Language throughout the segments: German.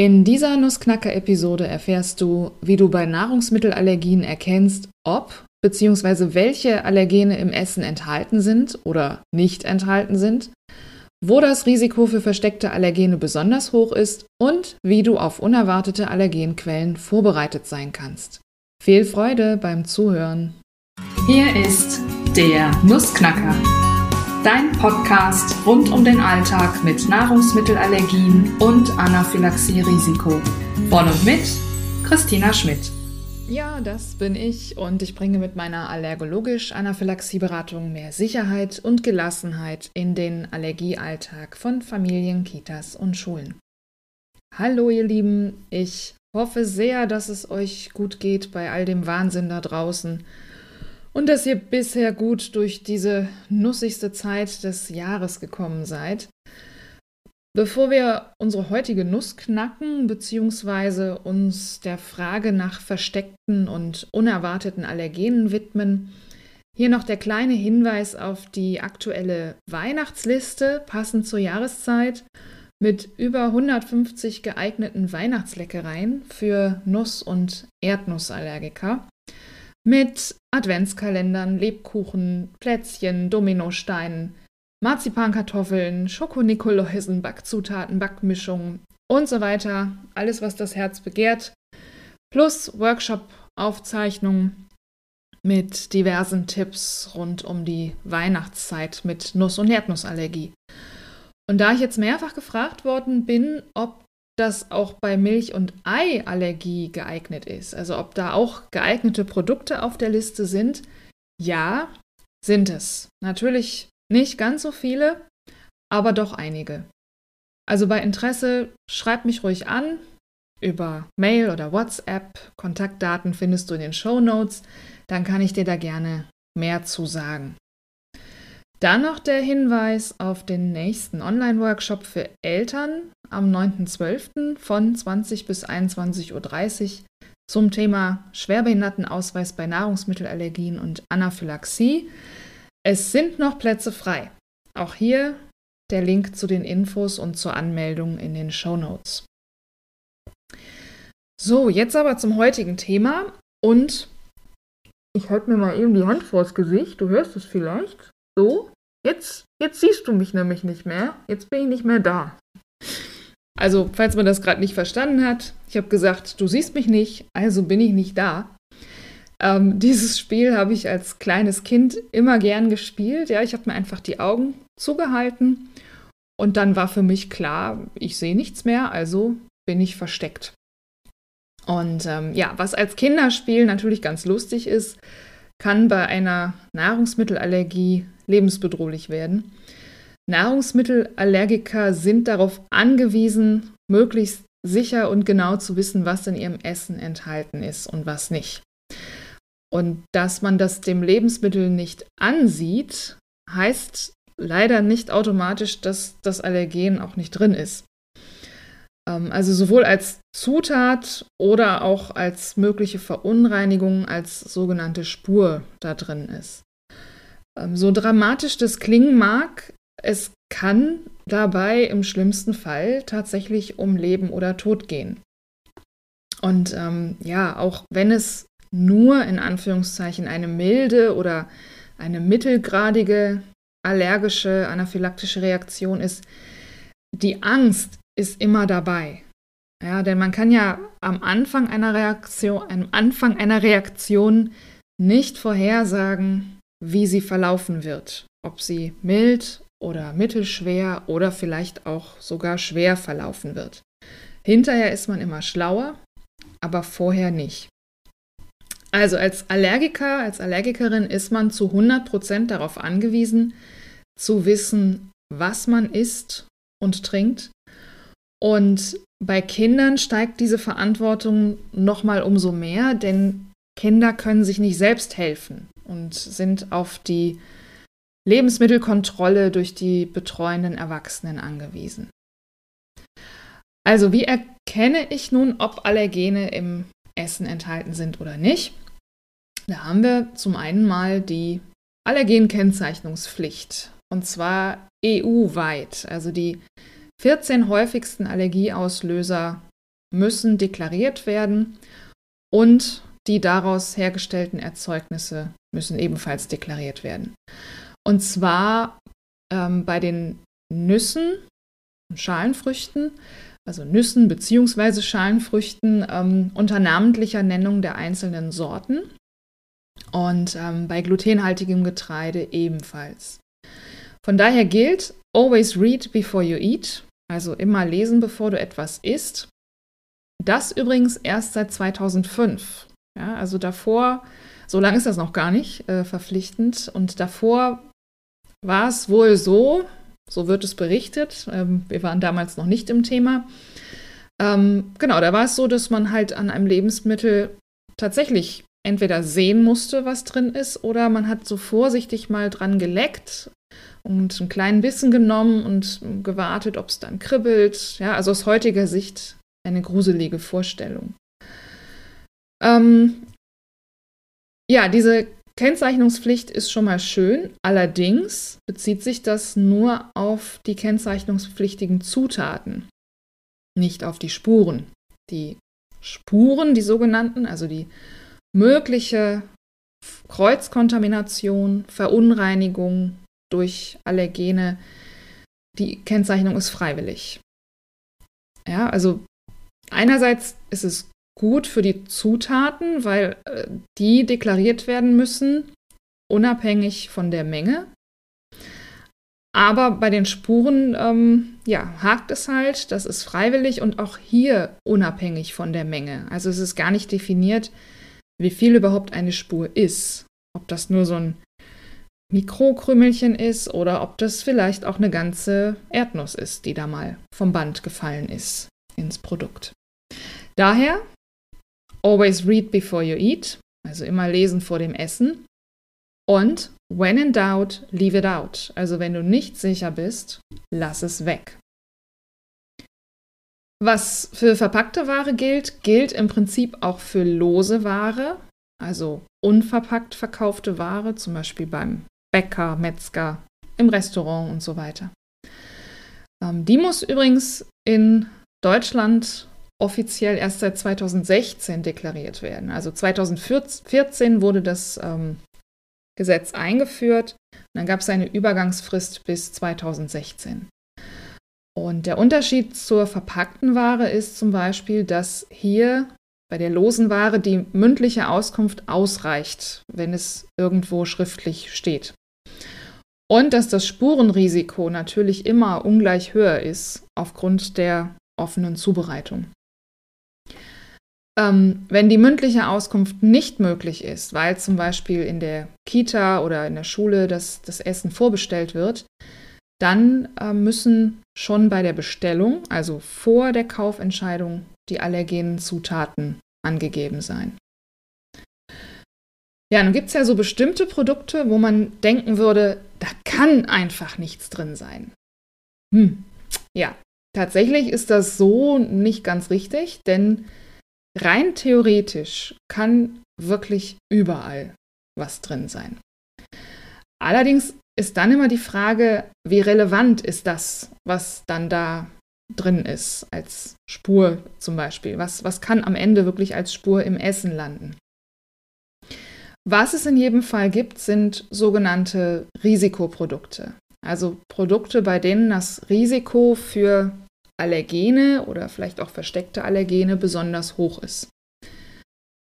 In dieser Nussknacker-Episode erfährst du, wie du bei Nahrungsmittelallergien erkennst, ob bzw. welche Allergene im Essen enthalten sind oder nicht enthalten sind, wo das Risiko für versteckte Allergene besonders hoch ist und wie du auf unerwartete Allergenquellen vorbereitet sein kannst. Viel Freude beim Zuhören. Hier ist der Nussknacker dein Podcast rund um den Alltag mit Nahrungsmittelallergien und Anaphylaxie-Risiko. Von und mit Christina Schmidt. Ja, das bin ich und ich bringe mit meiner allergologisch-Anaphylaxie-Beratung mehr Sicherheit und Gelassenheit in den Allergiealltag von Familien, Kitas und Schulen. Hallo ihr Lieben, ich hoffe sehr, dass es euch gut geht bei all dem Wahnsinn da draußen und dass ihr bisher gut durch diese nussigste Zeit des Jahres gekommen seid. Bevor wir unsere heutige Nuss knacken bzw. uns der Frage nach versteckten und unerwarteten Allergenen widmen, hier noch der kleine Hinweis auf die aktuelle Weihnachtsliste passend zur Jahreszeit mit über 150 geeigneten Weihnachtsleckereien für Nuss- und Erdnussallergiker mit Adventskalendern, Lebkuchen, Plätzchen, Dominosteinen, Marzipankartoffeln, Schokonikoläusen, Backzutaten, Backmischungen und so weiter. Alles, was das Herz begehrt. Plus Workshop-Aufzeichnungen mit diversen Tipps rund um die Weihnachtszeit mit Nuss- und Erdnussallergie. Und da ich jetzt mehrfach gefragt worden bin, ob das auch bei Milch- und Eiallergie geeignet ist. Also ob da auch geeignete Produkte auf der Liste sind. Ja, sind es. Natürlich nicht ganz so viele, aber doch einige. Also bei Interesse schreib mich ruhig an. Über Mail oder WhatsApp. Kontaktdaten findest du in den Show Notes. Dann kann ich dir da gerne mehr zu sagen. Dann noch der Hinweis auf den nächsten Online-Workshop für Eltern am 9.12. von 20 bis 21.30 Uhr zum Thema Schwerbehindertenausweis bei Nahrungsmittelallergien und Anaphylaxie. Es sind noch Plätze frei. Auch hier der Link zu den Infos und zur Anmeldung in den Show Notes. So, jetzt aber zum heutigen Thema und ich halte mir mal eben die Hand vors Gesicht. Du hörst es vielleicht. So, jetzt, jetzt siehst du mich nämlich nicht mehr. Jetzt bin ich nicht mehr da. Also, falls man das gerade nicht verstanden hat, ich habe gesagt, du siehst mich nicht, also bin ich nicht da. Ähm, dieses Spiel habe ich als kleines Kind immer gern gespielt. Ja, ich habe mir einfach die Augen zugehalten und dann war für mich klar, ich sehe nichts mehr, also bin ich versteckt. Und ähm, ja, was als Kinderspiel natürlich ganz lustig ist, kann bei einer Nahrungsmittelallergie lebensbedrohlich werden. Nahrungsmittelallergiker sind darauf angewiesen, möglichst sicher und genau zu wissen, was in ihrem Essen enthalten ist und was nicht. Und dass man das dem Lebensmittel nicht ansieht, heißt leider nicht automatisch, dass das Allergen auch nicht drin ist. Ähm, also sowohl als Zutat oder auch als mögliche Verunreinigung, als sogenannte Spur da drin ist. Ähm, so dramatisch das klingen mag, es kann dabei im schlimmsten Fall tatsächlich um Leben oder Tod gehen. Und ähm, ja, auch wenn es nur in Anführungszeichen eine milde oder eine mittelgradige allergische anaphylaktische Reaktion ist, die Angst ist immer dabei. Ja, denn man kann ja am Anfang einer Reaktion, am Anfang einer Reaktion nicht vorhersagen, wie sie verlaufen wird. Ob sie mild oder mittelschwer oder vielleicht auch sogar schwer verlaufen wird. Hinterher ist man immer schlauer, aber vorher nicht. Also als Allergiker, als Allergikerin ist man zu 100% darauf angewiesen, zu wissen, was man isst und trinkt. Und bei Kindern steigt diese Verantwortung nochmal umso mehr, denn Kinder können sich nicht selbst helfen und sind auf die Lebensmittelkontrolle durch die betreuenden Erwachsenen angewiesen. Also wie erkenne ich nun, ob Allergene im Essen enthalten sind oder nicht? Da haben wir zum einen mal die Allergenkennzeichnungspflicht und zwar EU-weit. Also die 14 häufigsten Allergieauslöser müssen deklariert werden und die daraus hergestellten Erzeugnisse müssen ebenfalls deklariert werden. Und zwar ähm, bei den Nüssen, Schalenfrüchten, also Nüssen bzw. Schalenfrüchten ähm, unter namentlicher Nennung der einzelnen Sorten und ähm, bei glutenhaltigem Getreide ebenfalls. Von daher gilt, always read before you eat, also immer lesen, bevor du etwas isst. Das übrigens erst seit 2005. Ja, also davor, so lange ist das noch gar nicht äh, verpflichtend. Und davor war es wohl so, so wird es berichtet, ähm, wir waren damals noch nicht im Thema. Ähm, genau, da war es so, dass man halt an einem Lebensmittel tatsächlich entweder sehen musste, was drin ist, oder man hat so vorsichtig mal dran geleckt und einen kleinen Bissen genommen und gewartet, ob es dann kribbelt. Ja, also aus heutiger Sicht eine gruselige Vorstellung. Ähm, ja, diese Kennzeichnungspflicht ist schon mal schön, allerdings bezieht sich das nur auf die kennzeichnungspflichtigen Zutaten, nicht auf die Spuren. Die Spuren, die sogenannten, also die mögliche Kreuzkontamination, Verunreinigung durch Allergene, die Kennzeichnung ist freiwillig. Ja, also einerseits ist es gut für die Zutaten, weil äh, die deklariert werden müssen, unabhängig von der Menge. Aber bei den Spuren, ähm, ja, hakt es halt, das ist freiwillig und auch hier unabhängig von der Menge. Also es ist gar nicht definiert, wie viel überhaupt eine Spur ist. Ob das nur so ein Mikrokrümelchen ist oder ob das vielleicht auch eine ganze Erdnuss ist, die da mal vom Band gefallen ist ins Produkt. Daher Always read before you eat, also immer lesen vor dem Essen. Und when in doubt, leave it out. Also wenn du nicht sicher bist, lass es weg. Was für verpackte Ware gilt, gilt im Prinzip auch für lose Ware, also unverpackt verkaufte Ware, zum Beispiel beim Bäcker, Metzger, im Restaurant und so weiter. Ähm, die muss übrigens in Deutschland offiziell erst seit 2016 deklariert werden. Also 2014 wurde das ähm, Gesetz eingeführt. dann gab es eine Übergangsfrist bis 2016. Und der Unterschied zur verpackten Ware ist zum Beispiel, dass hier bei der losen Ware die mündliche Auskunft ausreicht, wenn es irgendwo schriftlich steht. Und dass das Spurenrisiko natürlich immer ungleich höher ist aufgrund der offenen Zubereitung. Ähm, wenn die mündliche Auskunft nicht möglich ist, weil zum Beispiel in der Kita oder in der Schule das, das Essen vorbestellt wird, dann äh, müssen schon bei der Bestellung, also vor der Kaufentscheidung, die allergenen Zutaten angegeben sein. Ja, nun gibt es ja so bestimmte Produkte, wo man denken würde, da kann einfach nichts drin sein. Hm. Ja, tatsächlich ist das so nicht ganz richtig, denn rein theoretisch kann wirklich überall was drin sein. Allerdings ist dann immer die Frage, wie relevant ist das, was dann da drin ist, als Spur zum Beispiel. Was, was kann am Ende wirklich als Spur im Essen landen? Was es in jedem Fall gibt, sind sogenannte Risikoprodukte. Also Produkte, bei denen das Risiko für Allergene oder vielleicht auch versteckte Allergene besonders hoch ist.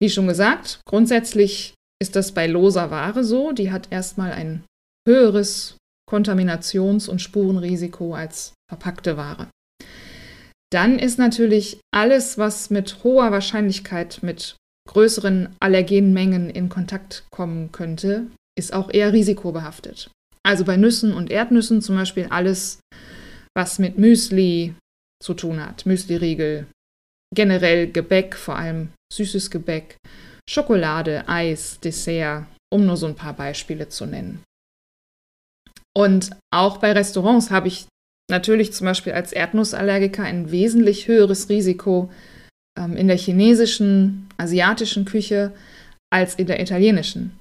Wie schon gesagt, grundsätzlich ist das bei loser Ware so. Die hat erstmal ein höheres Kontaminations- und Spurenrisiko als verpackte Ware. Dann ist natürlich alles, was mit hoher Wahrscheinlichkeit mit größeren Allergenmengen in Kontakt kommen könnte, ist auch eher risikobehaftet. Also bei Nüssen und Erdnüssen zum Beispiel alles, was mit Müsli, zu tun hat. Müsli-Riegel, generell Gebäck, vor allem süßes Gebäck, Schokolade, Eis, Dessert, um nur so ein paar Beispiele zu nennen. Und auch bei Restaurants habe ich natürlich zum Beispiel als Erdnussallergiker ein wesentlich höheres Risiko ähm, in der chinesischen, asiatischen Küche als in der italienischen.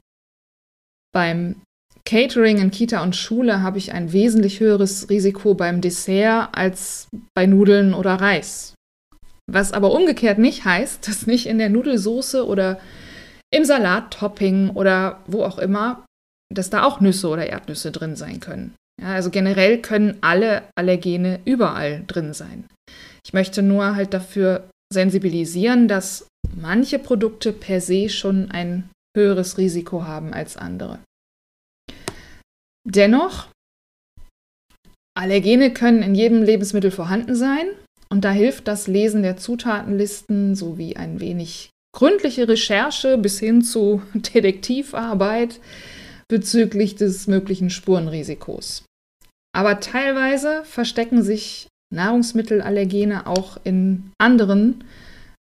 Beim Catering in Kita und Schule habe ich ein wesentlich höheres Risiko beim Dessert als bei Nudeln oder Reis. Was aber umgekehrt nicht heißt, dass nicht in der Nudelsoße oder im Salattopping oder wo auch immer, dass da auch Nüsse oder Erdnüsse drin sein können. Ja, also generell können alle Allergene überall drin sein. Ich möchte nur halt dafür sensibilisieren, dass manche Produkte per se schon ein höheres Risiko haben als andere. Dennoch, Allergene können in jedem Lebensmittel vorhanden sein und da hilft das Lesen der Zutatenlisten sowie ein wenig gründliche Recherche bis hin zu Detektivarbeit bezüglich des möglichen Spurenrisikos. Aber teilweise verstecken sich Nahrungsmittelallergene auch in anderen,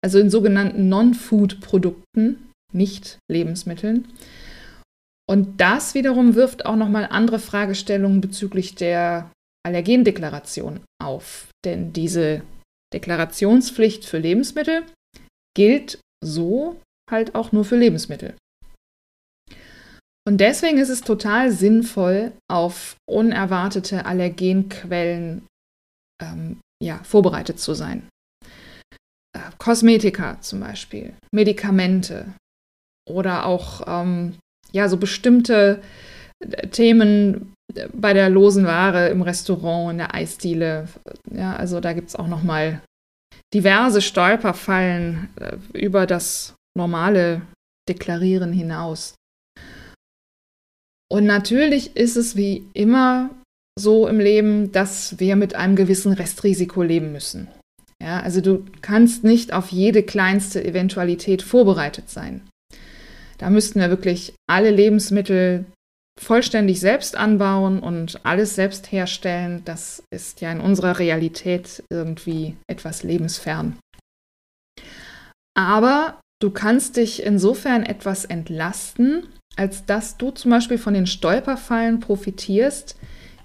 also in sogenannten Non-Food-Produkten, nicht Lebensmitteln. Und das wiederum wirft auch nochmal andere Fragestellungen bezüglich der Allergendeklaration auf. Denn diese Deklarationspflicht für Lebensmittel gilt so halt auch nur für Lebensmittel. Und deswegen ist es total sinnvoll, auf unerwartete Allergenquellen ähm, ja, vorbereitet zu sein. Äh, Kosmetika zum Beispiel, Medikamente oder auch ähm, ja, so bestimmte äh, Themen bei der losen Ware im Restaurant, in der Eisdiele. Ja, also da gibt es auch noch mal diverse Stolperfallen äh, über das normale Deklarieren hinaus. Und natürlich ist es wie immer so im Leben, dass wir mit einem gewissen Restrisiko leben müssen. Ja, also du kannst nicht auf jede kleinste Eventualität vorbereitet sein. Da müssten wir wirklich alle Lebensmittel vollständig selbst anbauen und alles selbst herstellen. Das ist ja in unserer Realität irgendwie etwas lebensfern. Aber du kannst dich insofern etwas entlasten, als dass du zum Beispiel von den Stolperfallen profitierst,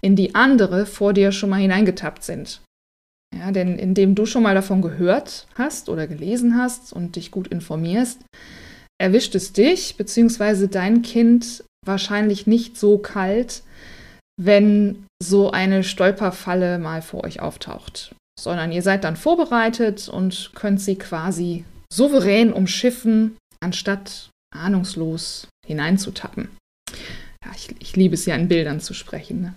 in die andere vor dir schon mal hineingetappt sind. Ja, denn indem du schon mal davon gehört hast oder gelesen hast und dich gut informierst, erwischt es dich bzw. dein Kind wahrscheinlich nicht so kalt, wenn so eine Stolperfalle mal vor euch auftaucht, sondern ihr seid dann vorbereitet und könnt sie quasi souverän umschiffen, anstatt ahnungslos hineinzutappen. Ja, ich, ich liebe es ja in Bildern zu sprechen. Ne?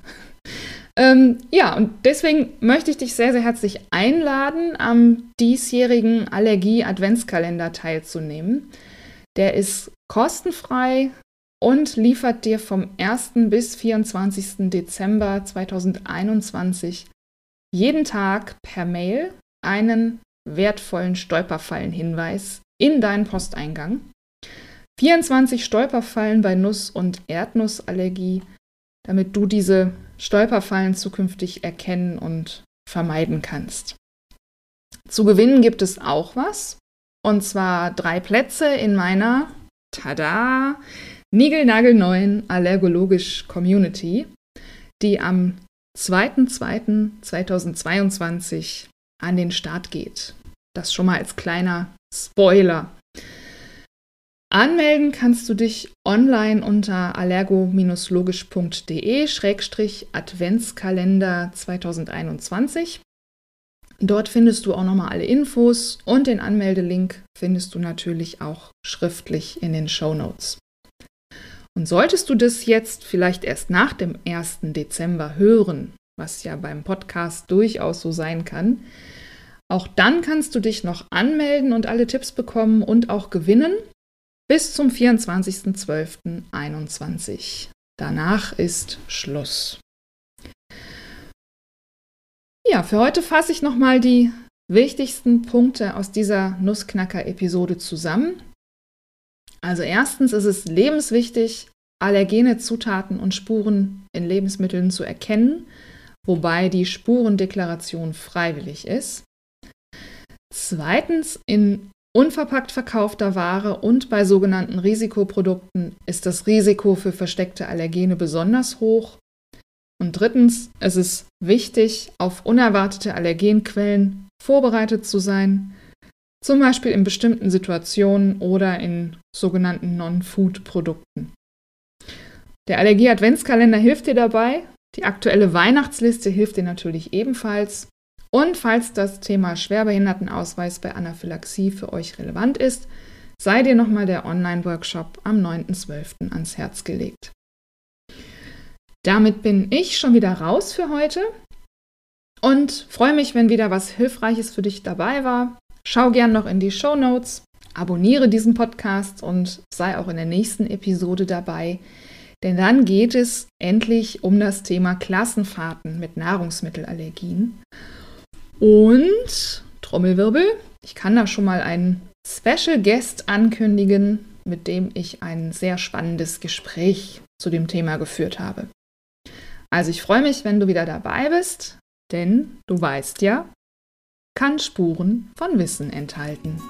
Ähm, ja, und deswegen möchte ich dich sehr, sehr herzlich einladen, am diesjährigen Allergie-Adventskalender teilzunehmen. Der ist kostenfrei und liefert dir vom 1. bis 24. Dezember 2021 jeden Tag per Mail einen wertvollen Stolperfallenhinweis in deinen Posteingang. 24 Stolperfallen bei Nuss- und Erdnussallergie, damit du diese Stolperfallen zukünftig erkennen und vermeiden kannst. Zu gewinnen gibt es auch was, und zwar drei Plätze in meiner, tada, niegelnagelneuen allergologisch Community, die am 2.2.2022 an den Start geht. Das schon mal als kleiner Spoiler. Anmelden kannst du dich online unter allergo-logisch.de-adventskalender 2021. Dort findest du auch nochmal alle Infos und den Anmeldelink findest du natürlich auch schriftlich in den Show Notes. Und solltest du das jetzt vielleicht erst nach dem 1. Dezember hören, was ja beim Podcast durchaus so sein kann, auch dann kannst du dich noch anmelden und alle Tipps bekommen und auch gewinnen bis zum 24.12.21. Danach ist Schluss. Ja, für heute fasse ich nochmal die wichtigsten Punkte aus dieser Nussknacker-Episode zusammen. Also erstens ist es lebenswichtig, allergene Zutaten und Spuren in Lebensmitteln zu erkennen, wobei die Spurendeklaration freiwillig ist. Zweitens, in unverpackt verkaufter Ware und bei sogenannten Risikoprodukten ist das Risiko für versteckte Allergene besonders hoch. Und drittens, es ist wichtig, auf unerwartete Allergenquellen vorbereitet zu sein, zum Beispiel in bestimmten Situationen oder in sogenannten Non-Food-Produkten. Der Allergie-Adventskalender hilft dir dabei. Die aktuelle Weihnachtsliste hilft dir natürlich ebenfalls. Und falls das Thema Schwerbehindertenausweis bei Anaphylaxie für euch relevant ist, sei dir nochmal der Online-Workshop am 9.12. ans Herz gelegt. Damit bin ich schon wieder raus für heute und freue mich, wenn wieder was Hilfreiches für dich dabei war. Schau gern noch in die Show Notes, abonniere diesen Podcast und sei auch in der nächsten Episode dabei, denn dann geht es endlich um das Thema Klassenfahrten mit Nahrungsmittelallergien. Und Trommelwirbel, ich kann da schon mal einen Special Guest ankündigen, mit dem ich ein sehr spannendes Gespräch zu dem Thema geführt habe. Also ich freue mich, wenn du wieder dabei bist, denn du weißt ja, kann Spuren von Wissen enthalten.